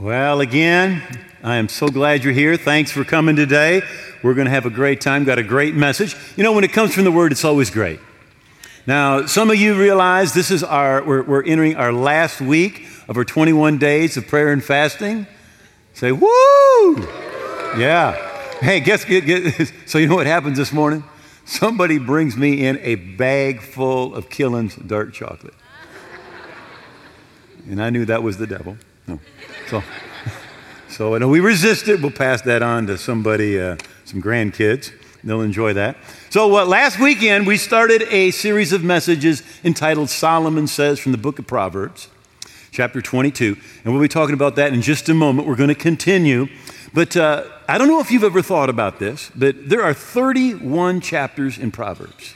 Well, again, I am so glad you're here. Thanks for coming today. We're going to have a great time. Got a great message. You know, when it comes from the Word, it's always great. Now, some of you realize this is our, we're, we're entering our last week of our 21 days of prayer and fasting. Say, woo! Yeah. Hey, guess, get, get, so you know what happens this morning? Somebody brings me in a bag full of Killen's dark chocolate. And I knew that was the devil. No. So, so and we resist it. We'll pass that on to somebody, uh, some grandkids. They'll enjoy that. So, what last weekend we started a series of messages entitled Solomon Says from the book of Proverbs, chapter 22. And we'll be talking about that in just a moment. We're going to continue. But uh, I don't know if you've ever thought about this, but there are 31 chapters in Proverbs.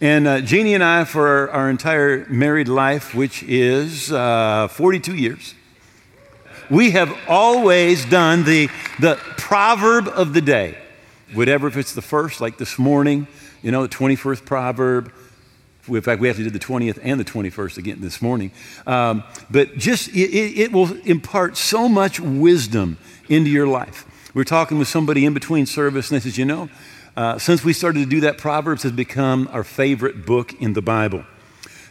And uh, Jeannie and I, for our, our entire married life, which is uh, 42 years, we have always done the, the proverb of the day. Whatever, if it's the first, like this morning, you know, the 21st proverb. In fact, we have to do the 20th and the 21st again this morning. Um, but just, it, it will impart so much wisdom into your life. We are talking with somebody in between service, and they says, you know, uh, since we started to do that, Proverbs has become our favorite book in the Bible.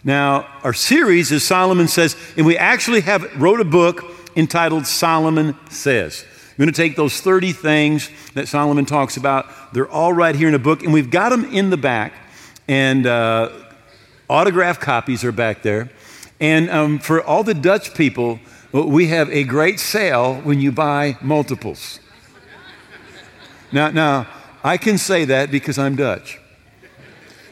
Now, our series is Solomon Says, and we actually have wrote a book entitled Solomon Says. I'm going to take those 30 things that Solomon talks about. They're all right here in a book, and we've got them in the back. And uh, autograph copies are back there. And um, for all the Dutch people, we have a great sale when you buy multiples. Now, now, I can say that because I'm Dutch.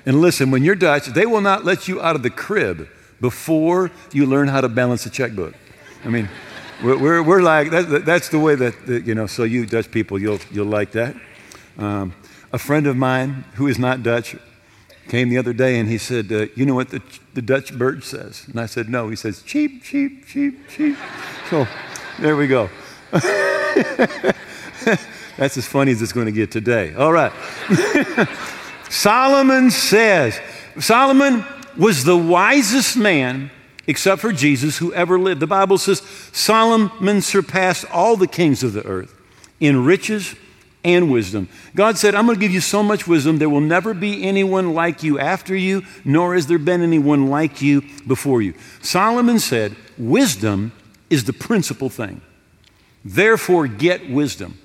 And listen, when you're Dutch, they will not let you out of the crib before you learn how to balance a checkbook. I mean, we're, we're, we're like, that, that's the way that, that, you know, so you Dutch people, you'll, you'll like that. Um, a friend of mine who is not Dutch came the other day and he said, uh, You know what the, the Dutch bird says? And I said, No. He says, Cheep, cheep, cheep, cheep. So there we go. That's as funny as it's going to get today. All right. Solomon says, Solomon was the wisest man except for Jesus, who ever lived. The Bible says Solomon surpassed all the kings of the earth in riches and wisdom. God said, I'm going to give you so much wisdom, there will never be anyone like you after you, nor has there been anyone like you before you. Solomon said, Wisdom is the principal thing. Therefore, get wisdom.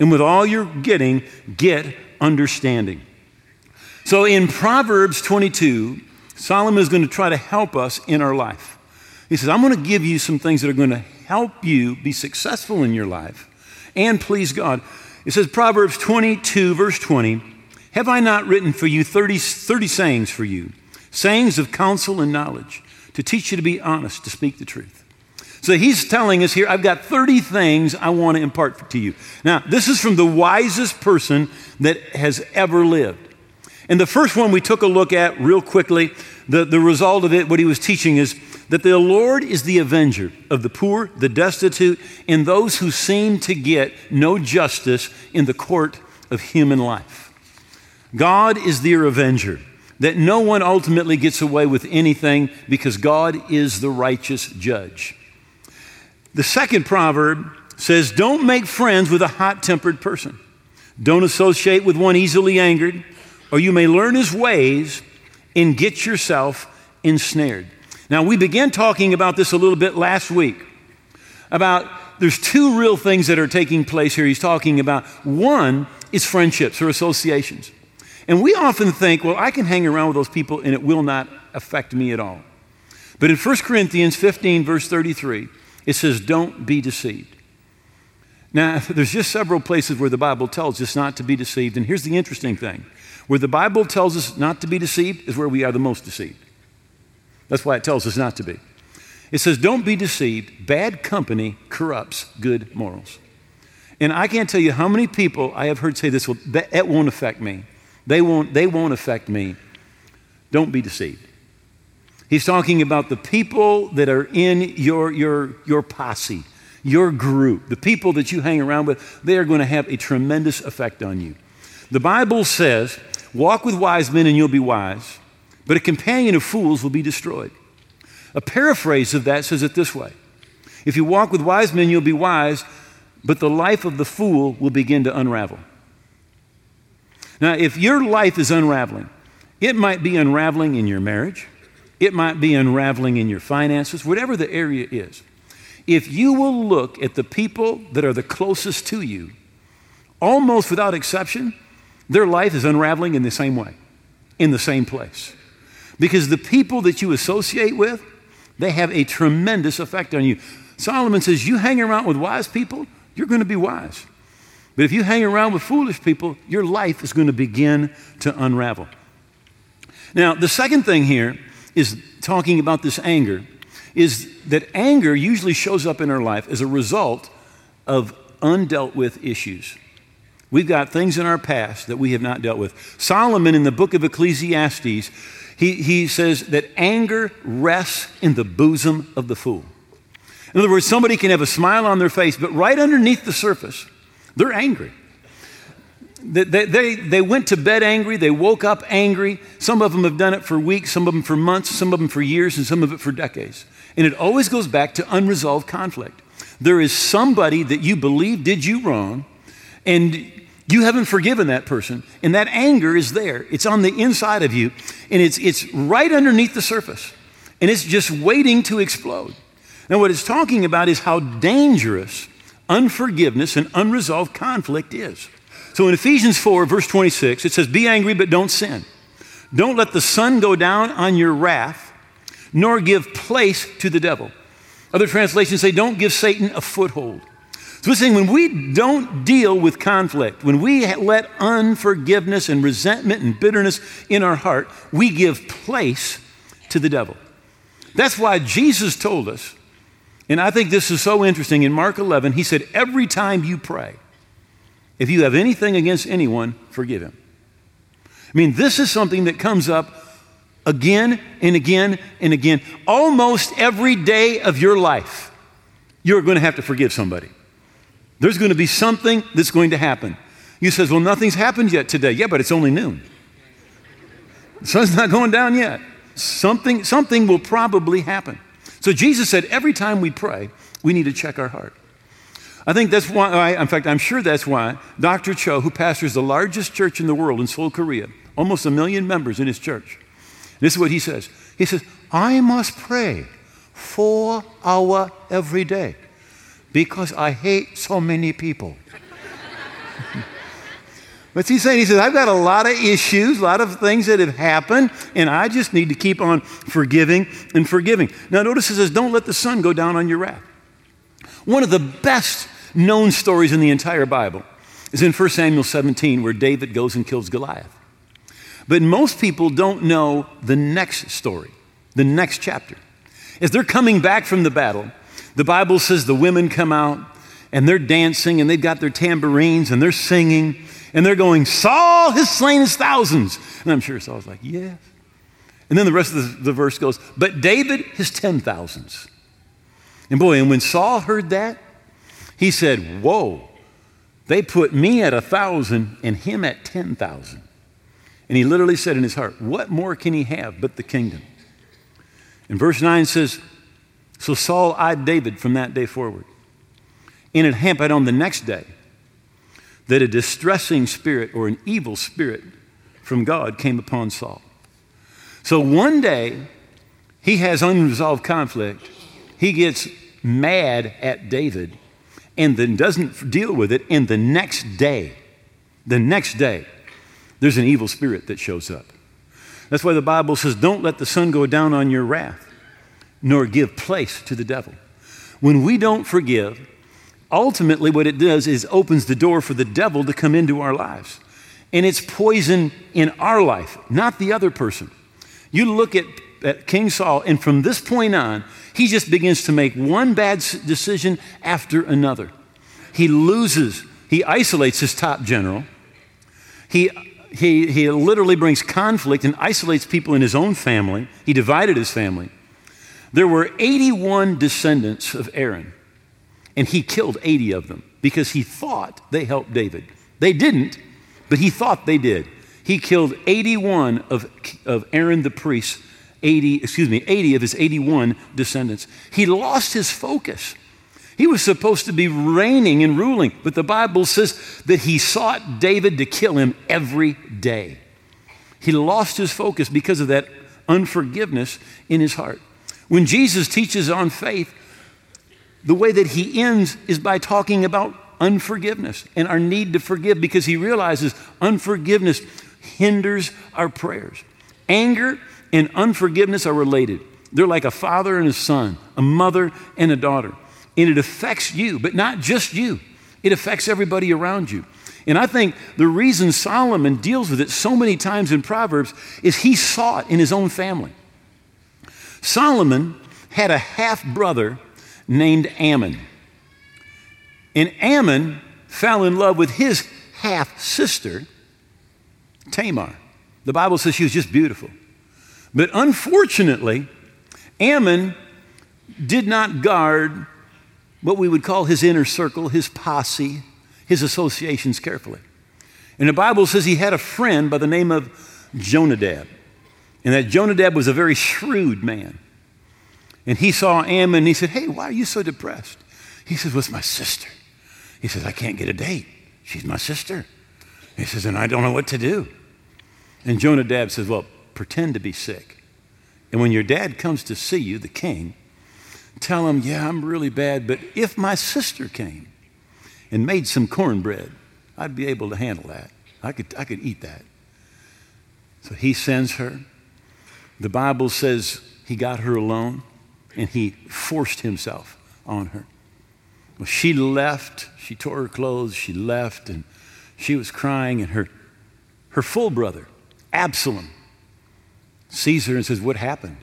And with all you're getting, get understanding. So in Proverbs 22, Solomon is going to try to help us in our life. He says, I'm going to give you some things that are going to help you be successful in your life and please God. It says, Proverbs 22, verse 20, Have I not written for you 30, 30 sayings for you, sayings of counsel and knowledge, to teach you to be honest, to speak the truth? So he's telling us here, I've got 30 things I want to impart to you. Now, this is from the wisest person that has ever lived. And the first one we took a look at real quickly, the, the result of it, what he was teaching is that the Lord is the avenger of the poor, the destitute, and those who seem to get no justice in the court of human life. God is the avenger, that no one ultimately gets away with anything because God is the righteous judge. The second proverb says, Don't make friends with a hot tempered person. Don't associate with one easily angered or you may learn his ways and get yourself ensnared. Now, we began talking about this a little bit last week about there's two real things that are taking place here. He's talking about one is friendships or associations. And we often think, well, I can hang around with those people and it will not affect me at all. But in 1 Corinthians 15, verse 33, it says, Don't be deceived. Now, there's just several places where the Bible tells us not to be deceived. And here's the interesting thing where the Bible tells us not to be deceived is where we are the most deceived. That's why it tells us not to be. It says, Don't be deceived. Bad company corrupts good morals. And I can't tell you how many people I have heard say this, well, that, that won't affect me. They won't, they won't affect me. Don't be deceived. He's talking about the people that are in your, your, your posse, your group, the people that you hang around with, they are going to have a tremendous effect on you. The Bible says Walk with wise men and you'll be wise, but a companion of fools will be destroyed. A paraphrase of that says it this way If you walk with wise men, you'll be wise, but the life of the fool will begin to unravel. Now, if your life is unraveling, it might be unraveling in your marriage, it might be unraveling in your finances, whatever the area is. If you will look at the people that are the closest to you, almost without exception, their life is unraveling in the same way, in the same place. Because the people that you associate with, they have a tremendous effect on you. Solomon says, You hang around with wise people, you're going to be wise. But if you hang around with foolish people, your life is going to begin to unravel. Now, the second thing here is talking about this anger, is that anger usually shows up in our life as a result of undealt with issues. We've got things in our past that we have not dealt with. Solomon in the book of Ecclesiastes, he, he says that anger rests in the bosom of the fool. In other words, somebody can have a smile on their face, but right underneath the surface, they're angry. They, they, they went to bed angry, they woke up angry. Some of them have done it for weeks, some of them for months, some of them for years, and some of it for decades. And it always goes back to unresolved conflict. There is somebody that you believe did you wrong, and you haven't forgiven that person, and that anger is there. It's on the inside of you, and it's, it's right underneath the surface, and it's just waiting to explode. Now, what it's talking about is how dangerous unforgiveness and unresolved conflict is. So in Ephesians 4, verse 26, it says, Be angry, but don't sin. Don't let the sun go down on your wrath, nor give place to the devil. Other translations say, Don't give Satan a foothold. So it's saying when we don't deal with conflict, when we let unforgiveness and resentment and bitterness in our heart, we give place to the devil. That's why Jesus told us and I think this is so interesting. In Mark 11, he said, Every time you pray, if you have anything against anyone, forgive him. I mean, this is something that comes up again and again and again. Almost every day of your life, you're going to have to forgive somebody. There's going to be something that's going to happen. You says, "Well, nothing's happened yet today." Yeah, but it's only noon. The sun's not going down yet. Something, something will probably happen. So Jesus said every time we pray, we need to check our heart. I think that's why, in fact, I'm sure that's why Dr. Cho, who pastors the largest church in the world in Seoul, Korea, almost a million members in his church, this is what he says. He says, I must pray four hour every day because I hate so many people. What's he saying? He says, I've got a lot of issues, a lot of things that have happened, and I just need to keep on forgiving and forgiving. Now, notice he says, Don't let the sun go down on your wrath. One of the best known stories in the entire Bible is in 1 Samuel 17, where David goes and kills Goliath. But most people don't know the next story, the next chapter. As they're coming back from the battle, the Bible says the women come out and they're dancing and they've got their tambourines and they're singing and they're going, Saul has slain his thousands. And I'm sure Saul's like, yes. And then the rest of the, the verse goes, but David his ten thousands. And boy, and when Saul heard that, he said, Whoa, they put me at a thousand and him at ten thousand. And he literally said in his heart, What more can he have but the kingdom? And verse 9 says, So Saul eyed David from that day forward. And it happened on the next day that a distressing spirit or an evil spirit from God came upon Saul. So one day, he has unresolved conflict. He gets mad at David and then doesn't deal with it. And the next day, the next day, there's an evil spirit that shows up. That's why the Bible says, Don't let the sun go down on your wrath, nor give place to the devil. When we don't forgive, ultimately what it does is opens the door for the devil to come into our lives. And it's poison in our life, not the other person. You look at, at King Saul, and from this point on, he just begins to make one bad decision after another. He loses, he isolates his top general. He, he, he literally brings conflict and isolates people in his own family. He divided his family. There were 81 descendants of Aaron and he killed 80 of them because he thought they helped David. They didn't, but he thought they did. He killed 81 of, of Aaron the priest, 80, excuse me, 80 of his 81 descendants. He lost his focus He was supposed to be reigning and ruling, but the Bible says that he sought David to kill him every day. He lost his focus because of that unforgiveness in his heart. When Jesus teaches on faith, the way that he ends is by talking about unforgiveness and our need to forgive because he realizes unforgiveness hinders our prayers. Anger and unforgiveness are related. They're like a father and a son, a mother and a daughter. And it affects you, but not just you, it affects everybody around you. And I think the reason Solomon deals with it so many times in Proverbs is he saw it in his own family. Solomon had a half brother named Amnon. And Amnon fell in love with his half sister, Tamar. The Bible says she was just beautiful. But unfortunately, Amnon did not guard what we would call his inner circle, his posse, his associations carefully. And the Bible says he had a friend by the name of Jonadab. And that Jonadab was a very shrewd man. And he saw Amnon and he said, Hey, why are you so depressed? He says, What's my sister? He says, I can't get a date. She's my sister. He says, And I don't know what to do. And Jonadab says, Well, pretend to be sick. And when your dad comes to see you, the king, tell him, Yeah, I'm really bad, but if my sister came and made some cornbread, I'd be able to handle that. I could, I could eat that. So he sends her. The Bible says he got her alone and he forced himself on her. Well, she left. She tore her clothes. She left, and she was crying. And her, her full brother, Absalom, sees her and says, What happened?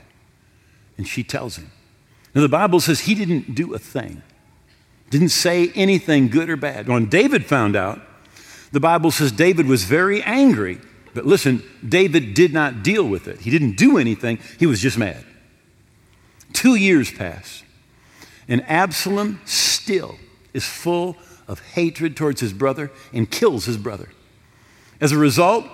And she tells him. Now, the Bible says he didn't do a thing, didn't say anything good or bad. When David found out, the Bible says David was very angry. But listen, David did not deal with it. He didn't do anything, he was just mad. Two years pass, and Absalom still is full of hatred towards his brother and kills his brother. As a result,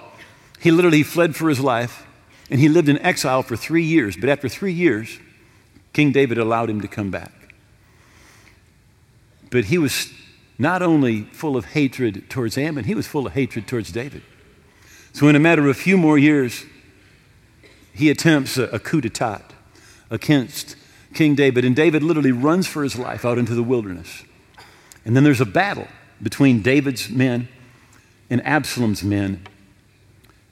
he literally fled for his life and he lived in exile for three years. But after three years, King David allowed him to come back. But he was not only full of hatred towards Amnon, he was full of hatred towards David. So, in a matter of a few more years, he attempts a, coup d'etat against King David. And David literally runs for his life out into the wilderness. And then there's a battle between David's men and Absalom's men.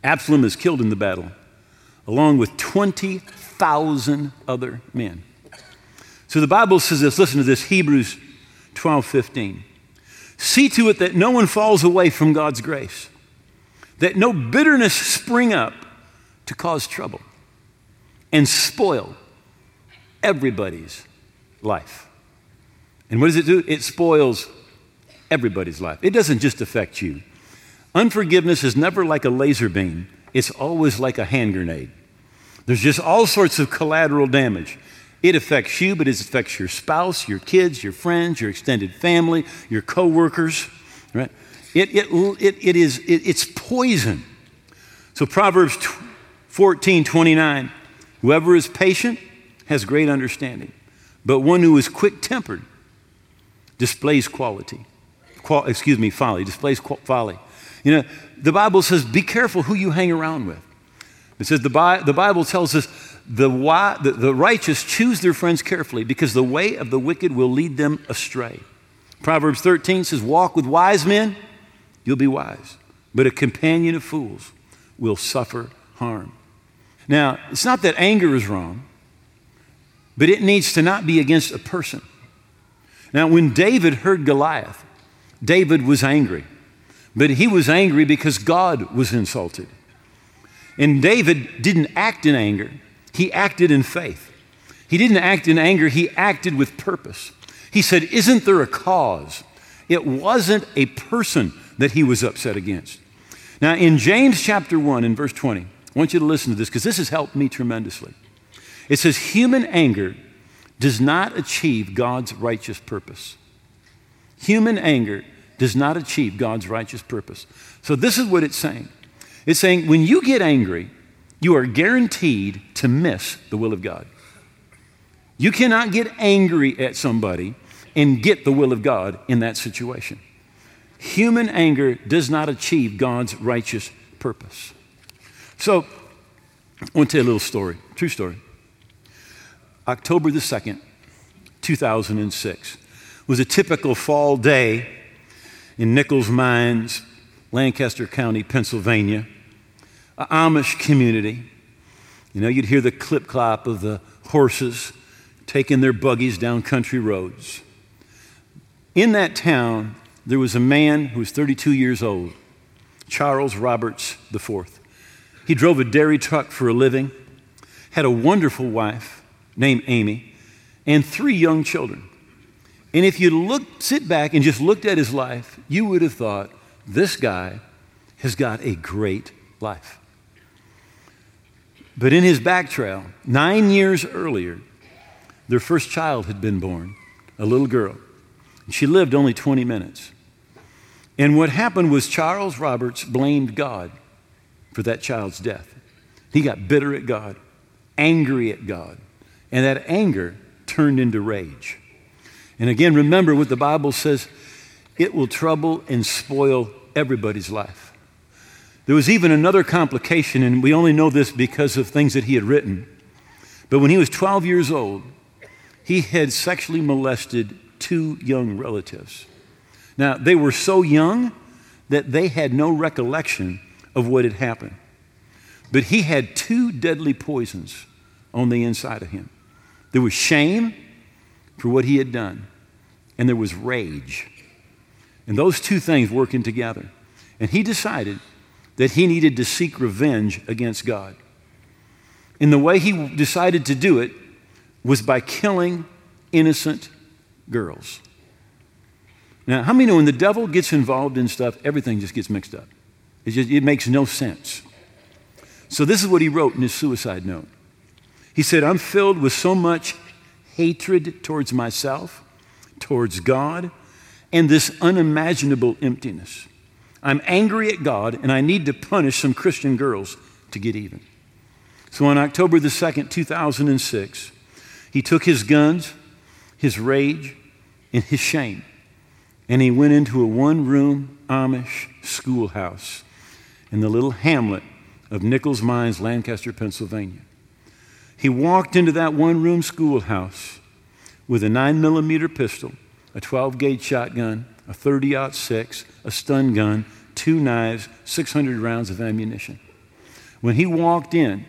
Absalom is killed in the battle, along with 20,000 other men. So the Bible says this, listen to this, Hebrews 12 15. See to it that no one falls away from God's grace, that no bitterness spring up to cause trouble and spoil everybody's life. And what does it do? It spoils everybody's life. It doesn't just affect you. Unforgiveness is never like a laser beam, it's always like a hand grenade. There's just all sorts of collateral damage. It affects you, but it affects your spouse, your kids, your friends, your extended family, your coworkers, right? It, it, it, it is, it, it's poison. So Proverbs 14, 29, whoever is patient has great understanding, but one who is quick tempered displays quality. Qual, excuse me, folly, displays folly. You know, the Bible says, be careful who you hang around with. It says the, Bi- the Bible tells us the, the, the righteous choose their friends carefully because the way of the wicked will lead them astray. Proverbs 13 says, Walk with wise men, you'll be wise, but a companion of fools will suffer harm. Now, it's not that anger is wrong, but it needs to not be against a person. Now, when David heard Goliath, David was angry, but he was angry because God was insulted. And David didn't act in anger, he acted in faith. He didn't act in anger, he acted with purpose. He said, Isn't there a cause? It wasn't a person that he was upset against. Now, in James chapter 1, in verse 20, I want you to listen to this because this has helped me tremendously. It says, Human anger does not achieve God's righteous purpose. Human anger does not achieve God's righteous purpose. So, this is what it's saying it's saying when you get angry, you are guaranteed to miss the will of God. You cannot get angry at somebody and get the will of God in that situation. Human anger does not achieve God's righteous purpose. So, I want to tell you a little story, true story. October the 2nd, 2006, was a typical fall day in Nickel Mines, Lancaster County, Pennsylvania, an Amish community. You know, you'd hear the clip clop of the horses taking their buggies down country roads. In that town, there was a man who was 32 years old, Charles Roberts IV. He drove a dairy truck for a living, had a wonderful wife named Amy, and three young children. And if you look, sit back and just looked at his life, you would have thought, this guy has got a great life. But in his back trail, nine years earlier, their first child had been born, a little girl. And she lived only 20 minutes. And what happened was Charles Roberts blamed God for that child's death. He got bitter at God, angry at God, and that anger turned into rage. And again, remember what the Bible says it will trouble and spoil everybody's life. There was even another complication, and we only know this because of things that he had written. But when he was 12 years old, he had sexually molested two young relatives. Now, they were so young that they had no recollection of what had happened. But he had two deadly poisons on the inside of him there was shame for what he had done, and there was rage. And those two things working together. And he decided that he needed to seek revenge against God. And the way he decided to do it was by killing innocent girls. Now, how many know when the devil gets involved in stuff, everything just gets mixed up? It, just, it makes no sense. So, this is what he wrote in his suicide note. He said, I'm filled with so much hatred towards myself, towards God, and this unimaginable emptiness. I'm angry at God, and I need to punish some Christian girls to get even. So, on October the 2nd, 2006, he took his guns, his rage, and his shame, and he went into a one room Amish schoolhouse in the little hamlet of Nickel Mines, Lancaster, Pennsylvania. He walked into that one room schoolhouse with a 9 millimeter pistol, a 12 gauge shotgun, a 30 6, a stun gun, two knives, 600 rounds of ammunition. When he walked in,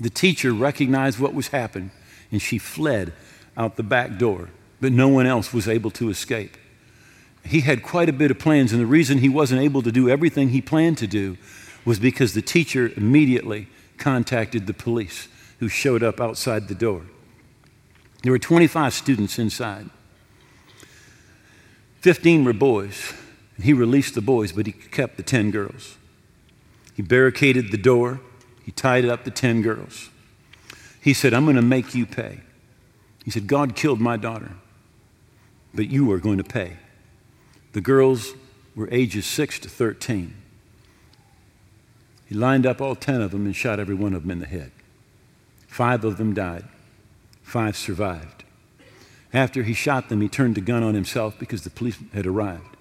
the teacher recognized what was happening and she fled out the back door, but no one else was able to escape. He had quite a bit of plans, and the reason he wasn't able to do everything he planned to do was because the teacher immediately contacted the police who showed up outside the door. There were 25 students inside. 15 were boys, and he released the boys, but he kept the 10 girls. He barricaded the door, he tied up the 10 girls. He said, I'm going to make you pay. He said, God killed my daughter, but you are going to pay. The girls were ages 6 to 13. He lined up all 10 of them and shot every one of them in the head. Five of them died, five survived. After he shot them, he turned the gun on himself because the police had arrived.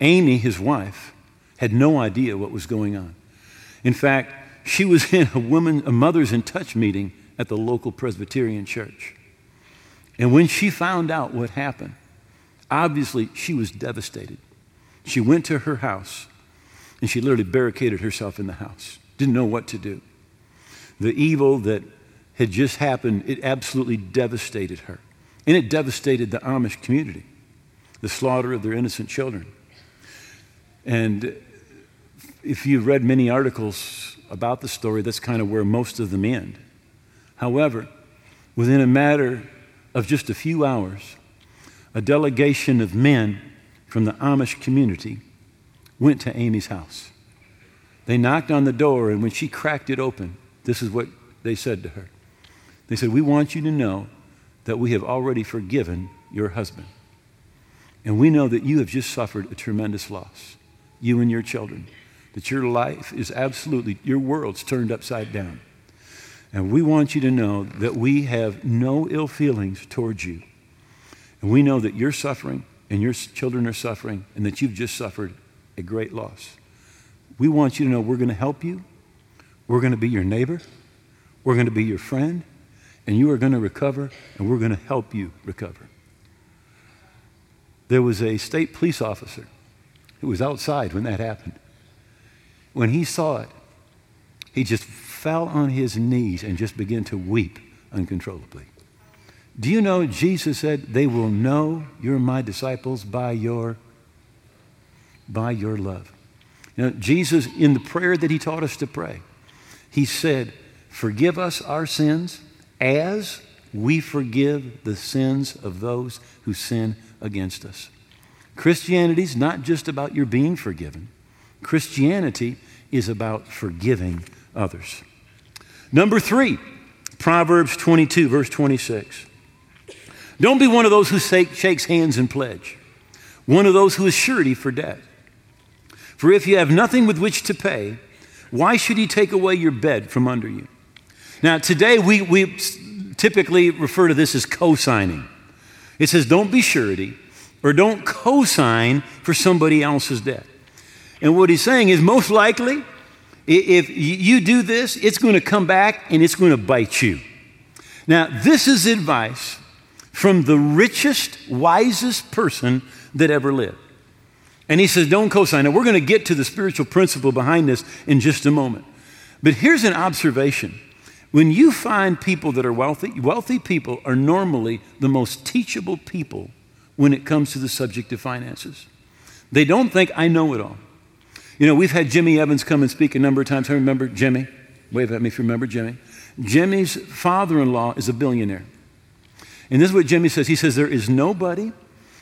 Amy, his wife, had no idea what was going on. In fact, she was in a woman, a mothers in touch meeting at the local Presbyterian church. And when she found out what happened, obviously she was devastated. She went to her house and she literally barricaded herself in the house, didn't know what to do. The evil that had just happened, it absolutely devastated her. And it devastated the Amish community, the slaughter of their innocent children. And if you've read many articles about the story, that's kind of where most of them end. However, within a matter of just a few hours, a delegation of men from the Amish community went to Amy's house. They knocked on the door, and when she cracked it open, this is what they said to her. They said, We want you to know that we have already forgiven your husband. And we know that you have just suffered a tremendous loss, you and your children, that your life is absolutely, your world's turned upside down. And we want you to know that we have no ill feelings towards you. And we know that you're suffering and your children are suffering and that you've just suffered a great loss. We want you to know we're going to help you. We're going to be your neighbor. We're going to be your friend. And you are going to recover, and we're going to help you recover. There was a state police officer who was outside when that happened. When he saw it, he just fell on his knees and just began to weep uncontrollably. Do you know Jesus said, They will know you're my disciples by your, by your love. You know, Jesus, in the prayer that he taught us to pray, he said, Forgive us our sins as we forgive the sins of those who sin against us. Christianity is not just about your being forgiven, Christianity is about forgiving others. Number three, Proverbs 22, verse 26. Don't be one of those who shakes hands and pledge, one of those who is surety for debt. For if you have nothing with which to pay, why should he take away your bed from under you? Now, today we, we typically refer to this as co signing. It says, don't be surety or don't co sign for somebody else's debt. And what he's saying is, most likely, if you do this, it's going to come back and it's going to bite you. Now, this is advice from the richest, wisest person that ever lived. And he says, Don't co sign. Now, we're going to get to the spiritual principle behind this in just a moment. But here's an observation. When you find people that are wealthy, wealthy people are normally the most teachable people when it comes to the subject of finances. They don't think, I know it all. You know, we've had Jimmy Evans come and speak a number of times. I remember Jimmy. Wave at me if you remember Jimmy. Jimmy's father in law is a billionaire. And this is what Jimmy says. He says, There is nobody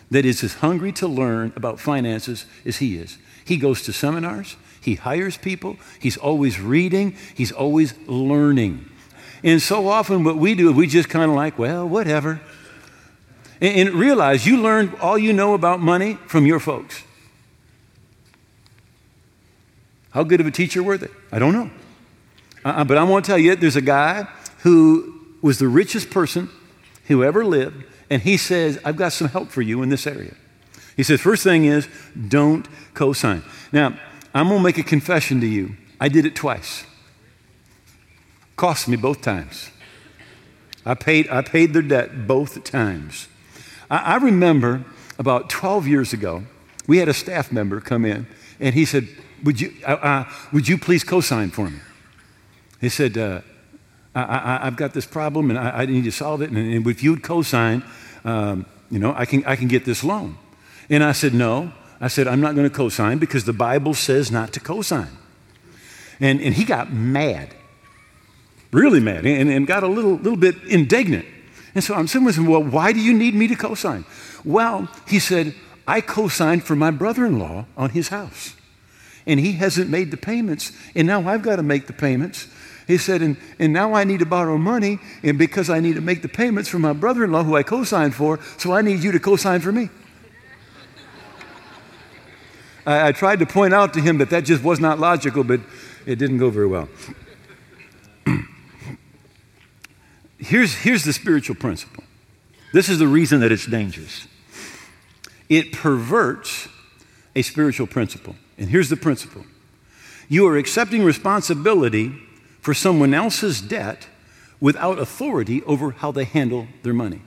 that is as hungry to learn about finances as he is. He goes to seminars, he hires people, he's always reading, he's always learning. And so often, what we do, is we just kind of like, well, whatever. And, and realize you learned all you know about money from your folks. How good of a teacher were they? I don't know. Uh, but I want to tell you, there's a guy who was the richest person who ever lived, and he says, I've got some help for you in this area. He says, first thing is, don't co sign. Now, I'm going to make a confession to you. I did it twice. Cost me both times. I paid, I paid their debt both times. I, I remember about 12 years ago, we had a staff member come in, and he said, Would you, uh, uh, would you please co sign for me? He said, uh, I, have got this problem and I, I, need to solve it. And, and if you would co-sign, um, you know, I can, I can get this loan. And I said, no. I said, I'm not going to co-sign because the Bible says not to co-sign. And, and he got mad, really mad, and, and got a little, little bit indignant. And so I'm saying, well, why do you need me to co-sign? Well, he said, I co-signed for my brother-in-law on his house. And he hasn't made the payments, and now I've got to make the payments. He said, and, and now I need to borrow money, and because I need to make the payments for my brother in law who I co signed for, so I need you to co sign for me. I, I tried to point out to him that that just was not logical, but it didn't go very well. here's, here's the spiritual principle this is the reason that it's dangerous it perverts a spiritual principle. And here's the principle you are accepting responsibility for someone else's debt without authority over how they handle their money.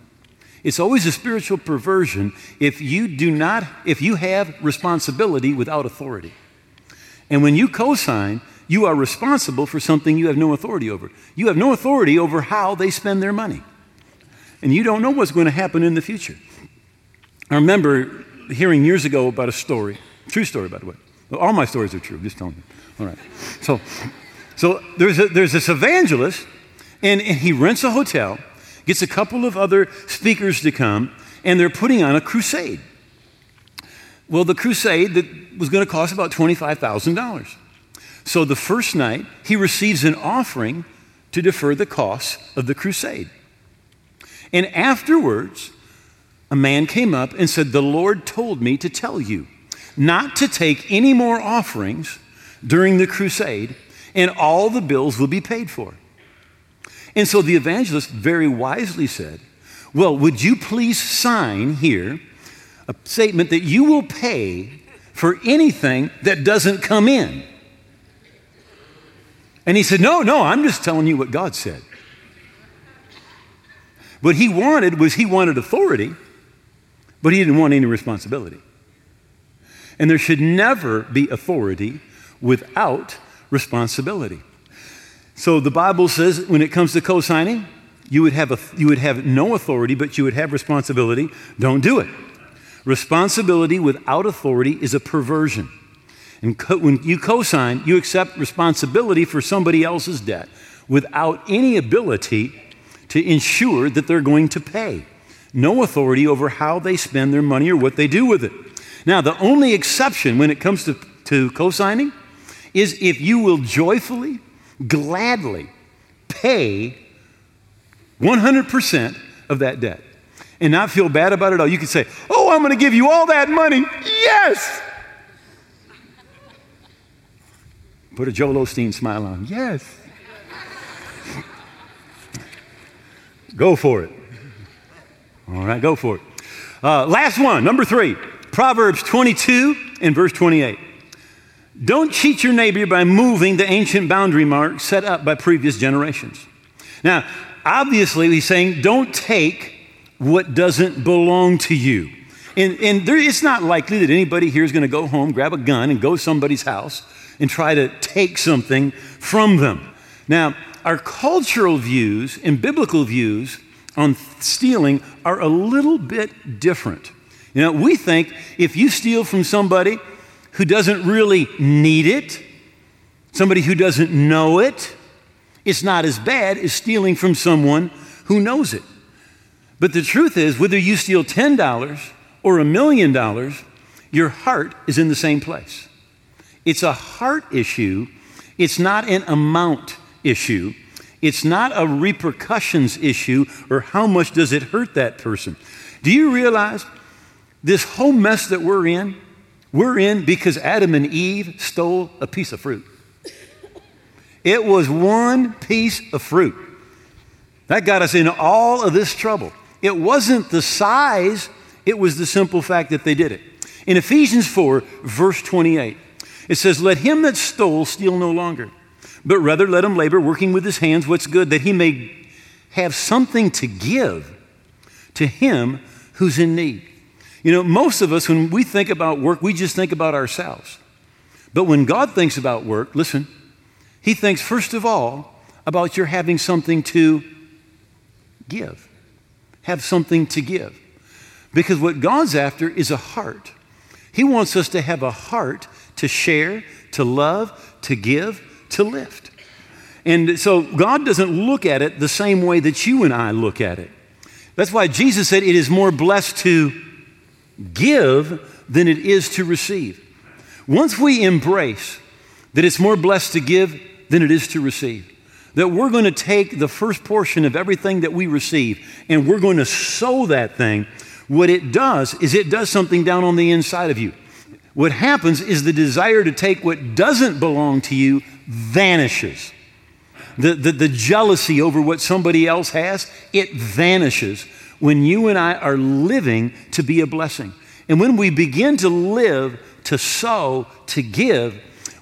It's always a spiritual perversion if you do not, if you have responsibility without authority. And when you co-sign, you are responsible for something you have no authority over. You have no authority over how they spend their money. And you don't know what's going to happen in the future. I remember hearing years ago about a story, true story, by the way. All my stories are true, just telling you. All right. So so there's, a, there's this evangelist, and, and he rents a hotel, gets a couple of other speakers to come, and they're putting on a crusade. Well, the crusade that was going to cost about $25,000. So the first night, he receives an offering to defer the costs of the crusade. And afterwards, a man came up and said, The Lord told me to tell you not to take any more offerings during the crusade and all the bills will be paid for. And so the evangelist very wisely said, Well, would you please sign here a statement that you will pay for anything that doesn't come in? And he said, No, no, I'm just telling you what God said. What he wanted was he wanted authority, but he didn't want any responsibility. And there should never be authority without responsibility. So the Bible says when it comes to co signing, you would, have you would have no authority, but you would have responsibility. Don't do it. Responsibility without authority is a perversion. And co- when you co sign, you accept responsibility for somebody else's debt without any ability to ensure that they're going to pay. No authority over how they spend their money or what they do with it. Now, the only exception when it comes to, to co signing is if you will joyfully, gladly pay 100% of that debt and not feel bad about it all. You can say, Oh, I'm going to give you all that money. Yes. Put a Joel Osteen smile on. Yes. go for it. All right, go for it. Uh, last one, number three Proverbs 22 and verse 28. Don't cheat your neighbor by moving the ancient boundary marks set up by previous generations. Now, obviously, he's saying don't take what doesn't belong to you. And, and there, it's not likely that anybody here is going to go home, grab a gun, and go to somebody's house and try to take something from them. Now, our cultural views and biblical views on stealing are a little bit different. You know, we think if you steal from somebody who doesn't really need it, somebody who doesn't know it, it's not as bad as stealing from someone who knows it. But the truth is, whether you steal $10 or a million dollars, your heart is in the same place. It's a heart issue, it's not an amount issue. It's not a repercussions issue or how much does it hurt that person. Do you realize this whole mess that we're in, we're in because Adam and Eve stole a piece of fruit. It was one piece of fruit. That got us in all of this trouble. It wasn't the size, it was the simple fact that they did it. In Ephesians 4, verse 28, it says, Let him that stole steal no longer, but rather let him labor, working with his hands what's good, that he may have something to give to him who's in need. You know, most of us, when we think about work, we just think about ourselves. But when God thinks about work, listen, He thinks first of all about your having something to give. Have something to give. Because what God's after is a heart. He wants us to have a heart to share, to love, to give, to lift. And so God doesn't look at it the same way that you and I look at it. That's why Jesus said it is more blessed to give than it is to receive. Once we embrace that it's more blessed to give than it is to receive, that we're going to take the first portion of everything that we receive and we're going to sow that thing, what it does is it does something down on the inside of you. What happens is the desire to take what doesn't belong to you vanishes. The, the, the jealousy over what somebody else has, it vanishes when you and I are living to be a blessing. And when we begin to live, to sow, to give,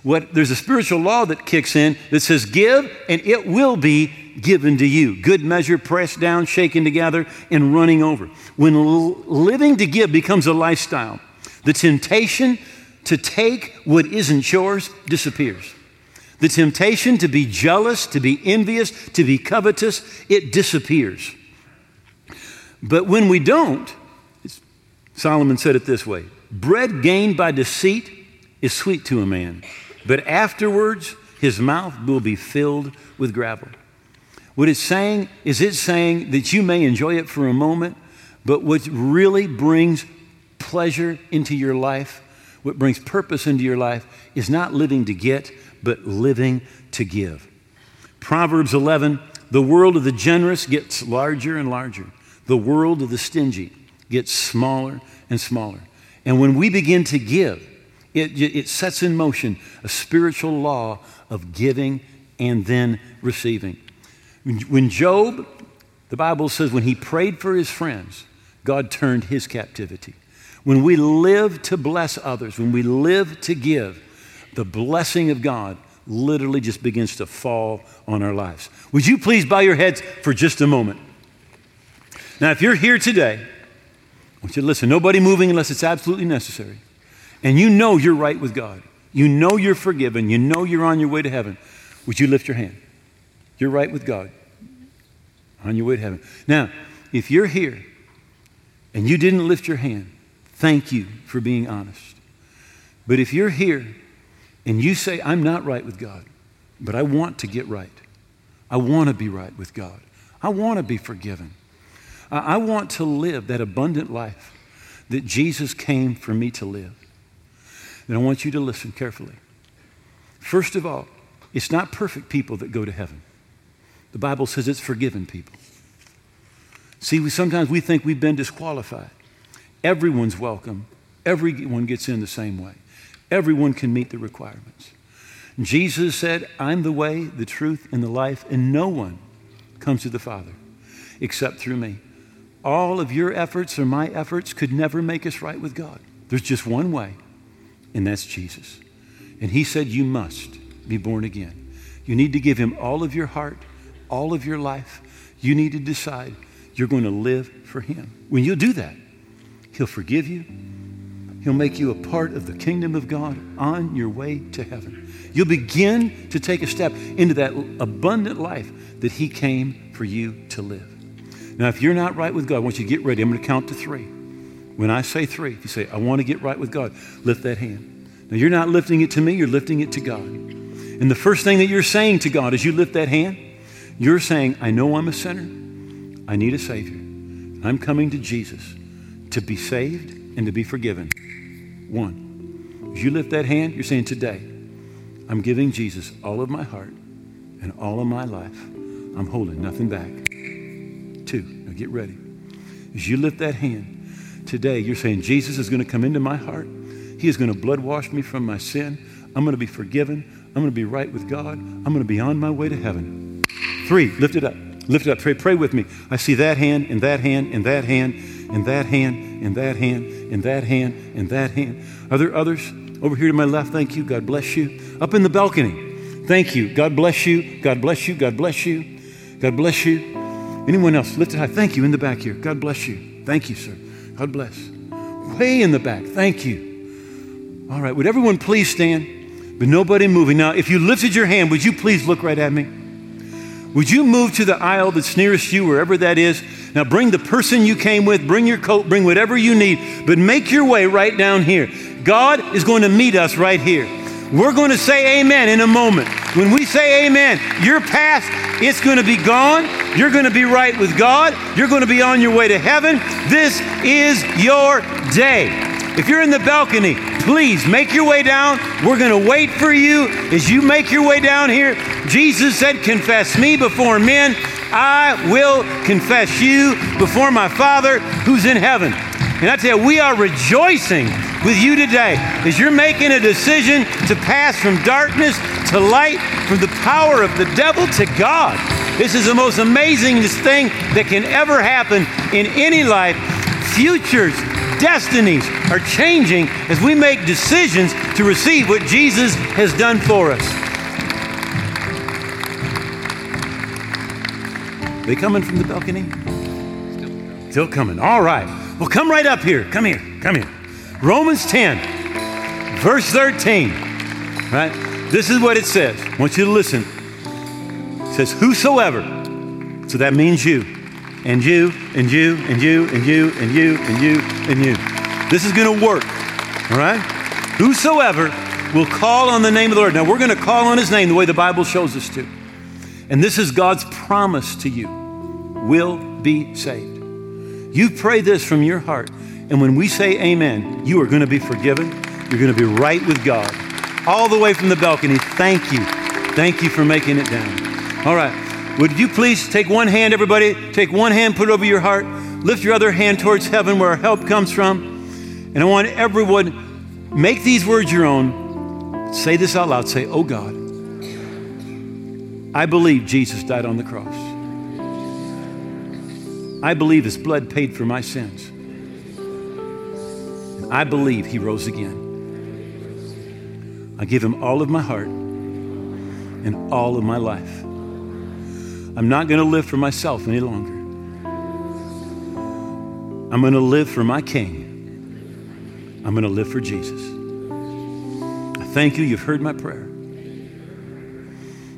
what there's a spiritual law that kicks in that says give and it will be given to you. Good measure pressed down, shaken together and running over. When l- living to give becomes a lifestyle, the temptation to take what isn't yours disappears. The temptation to be jealous, to be envious, to be covetous, it disappears. But when we don't, Solomon said it this way bread gained by deceit is sweet to a man, but afterwards his mouth will be filled with gravel. What it's saying is it's saying that you may enjoy it for a moment, but what really brings pleasure into your life, what brings purpose into your life, is not living to get, but living to give. Proverbs 11 the world of the generous gets larger and larger the world of the stingy gets smaller and smaller. And when we begin to give, it, it sets in motion a spiritual law of giving and then receiving. When Job The Bible says when he prayed for his friends, God turned his captivity. When we live to bless others, when we live to give, the blessing of God literally just begins to fall on our lives. Would you please bow your heads for just a moment? Now, if you're here today, I want you to listen. Nobody moving unless it's absolutely necessary. And you know you're right with God. You know you're forgiven. You know you're on your way to heaven. Would you lift your hand? You're right with God. On your way to heaven. Now, if you're here and you didn't lift your hand, thank you for being honest. But if you're here and you say, I'm not right with God, but I want to get right, I want to be right with God, I want to be forgiven, I want to live that abundant life that Jesus came for me to live, And I want you to listen carefully. First of all, it's not perfect people that go to heaven. The Bible says it's forgiven people. See, we, sometimes we think we've been disqualified. Everyone's welcome. Everyone gets in the same way. Everyone can meet the requirements. Jesus said, I'm the way, the truth, and the life, and no one comes to the Father except through me. All of your efforts or my efforts could never make us right with God. There's just one way, and that's Jesus. And He said, You must be born again. You need to give Him all of your heart, all of your life. You need to decide you're going to live for Him. When you do that, He'll forgive you. He'll make you a part of the kingdom of God on your way to heaven. You'll begin to take a step into that abundant life that He came for you to live. Now, if you're not right with God, I want you to get ready. I'm going to count to three. When I say three, if you say, I want to get right with God, lift that hand. Now, you're not lifting it to me, you're lifting it to God. And the first thing that you're saying to God as you lift that hand, you're saying, I know I'm a sinner. I need a Savior. I'm coming to Jesus to be saved and to be forgiven. One. As you lift that hand, you're saying, Today, I'm giving Jesus all of my heart and all of my life. I'm holding nothing back. Now get ready. As you lift that hand, today, you're saying, Jesus is going to come into my heart. He is going to blood wash me from my sin. I'm going to be forgiven. I'm going to be right with God. I'm going to be on my way to heaven. Three. Lift it up. Lift it up. Pray, pray with me. I see that hand and that hand and that hand and that hand and that hand and that hand and that hand. Are there others? Over here to my left, thank you. God bless you. Up in the balcony, thank you. God bless you. God bless you. God bless you. God bless you. Anyone else? Lift it high. Thank you in the back here. God bless you. Thank you, sir. God bless. Way in the back. Thank you. All right. Would everyone please stand? But nobody moving. Now, if you lifted your hand, would you please look right at me? Would you move to the aisle that's nearest you, wherever that is? Now, bring the person you came with, bring your coat, bring whatever you need, but make your way right down here. God is going to meet us right here. We're going to say amen in a moment. When we say amen, your past, it's going to be gone. You're going to be right with God. You're going to be on your way to heaven. This is your day. If you're in the balcony, please make your way down. We're going to wait for you as you make your way down here. Jesus said, Confess me before men. I will confess you before my Father who's in heaven. And I tell you, we are rejoicing with you today as you're making a decision to pass from darkness to light, from the power of the devil to God. This is the most amazing thing that can ever happen in any life. Futures, destinies are changing as we make decisions to receive what Jesus has done for us. They coming from the balcony? Still coming. All right. Well, come right up here. Come here. Come here. Romans 10, verse 13. Right? This is what it says. I want you to listen. It says, Whosoever, so that means you, and you, and you, and you, and you, and you, and you, and you. This is going to work. All right? Whosoever will call on the name of the Lord. Now, we're going to call on his name the way the Bible shows us to. And this is God's promise to you will be saved. You pray this from your heart. And when we say amen, you are going to be forgiven. You're going to be right with God. All the way from the balcony, thank you. Thank you for making it down. All right. Would you please take one hand, everybody? Take one hand, put it over your heart. Lift your other hand towards heaven where our help comes from. And I want everyone, make these words your own. Say this out loud. Say, Oh God, I believe Jesus died on the cross. I believe his blood paid for my sins. I believe he rose again. I give him all of my heart and all of my life. I'm not going to live for myself any longer. I'm going to live for my King. I'm going to live for Jesus. I thank you. You've heard my prayer.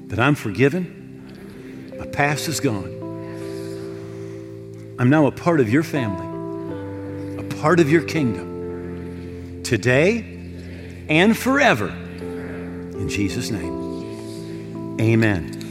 That I'm forgiven. My past is gone. I'm now a part of your family, a part of your kingdom, today and forever. In Jesus' name, amen.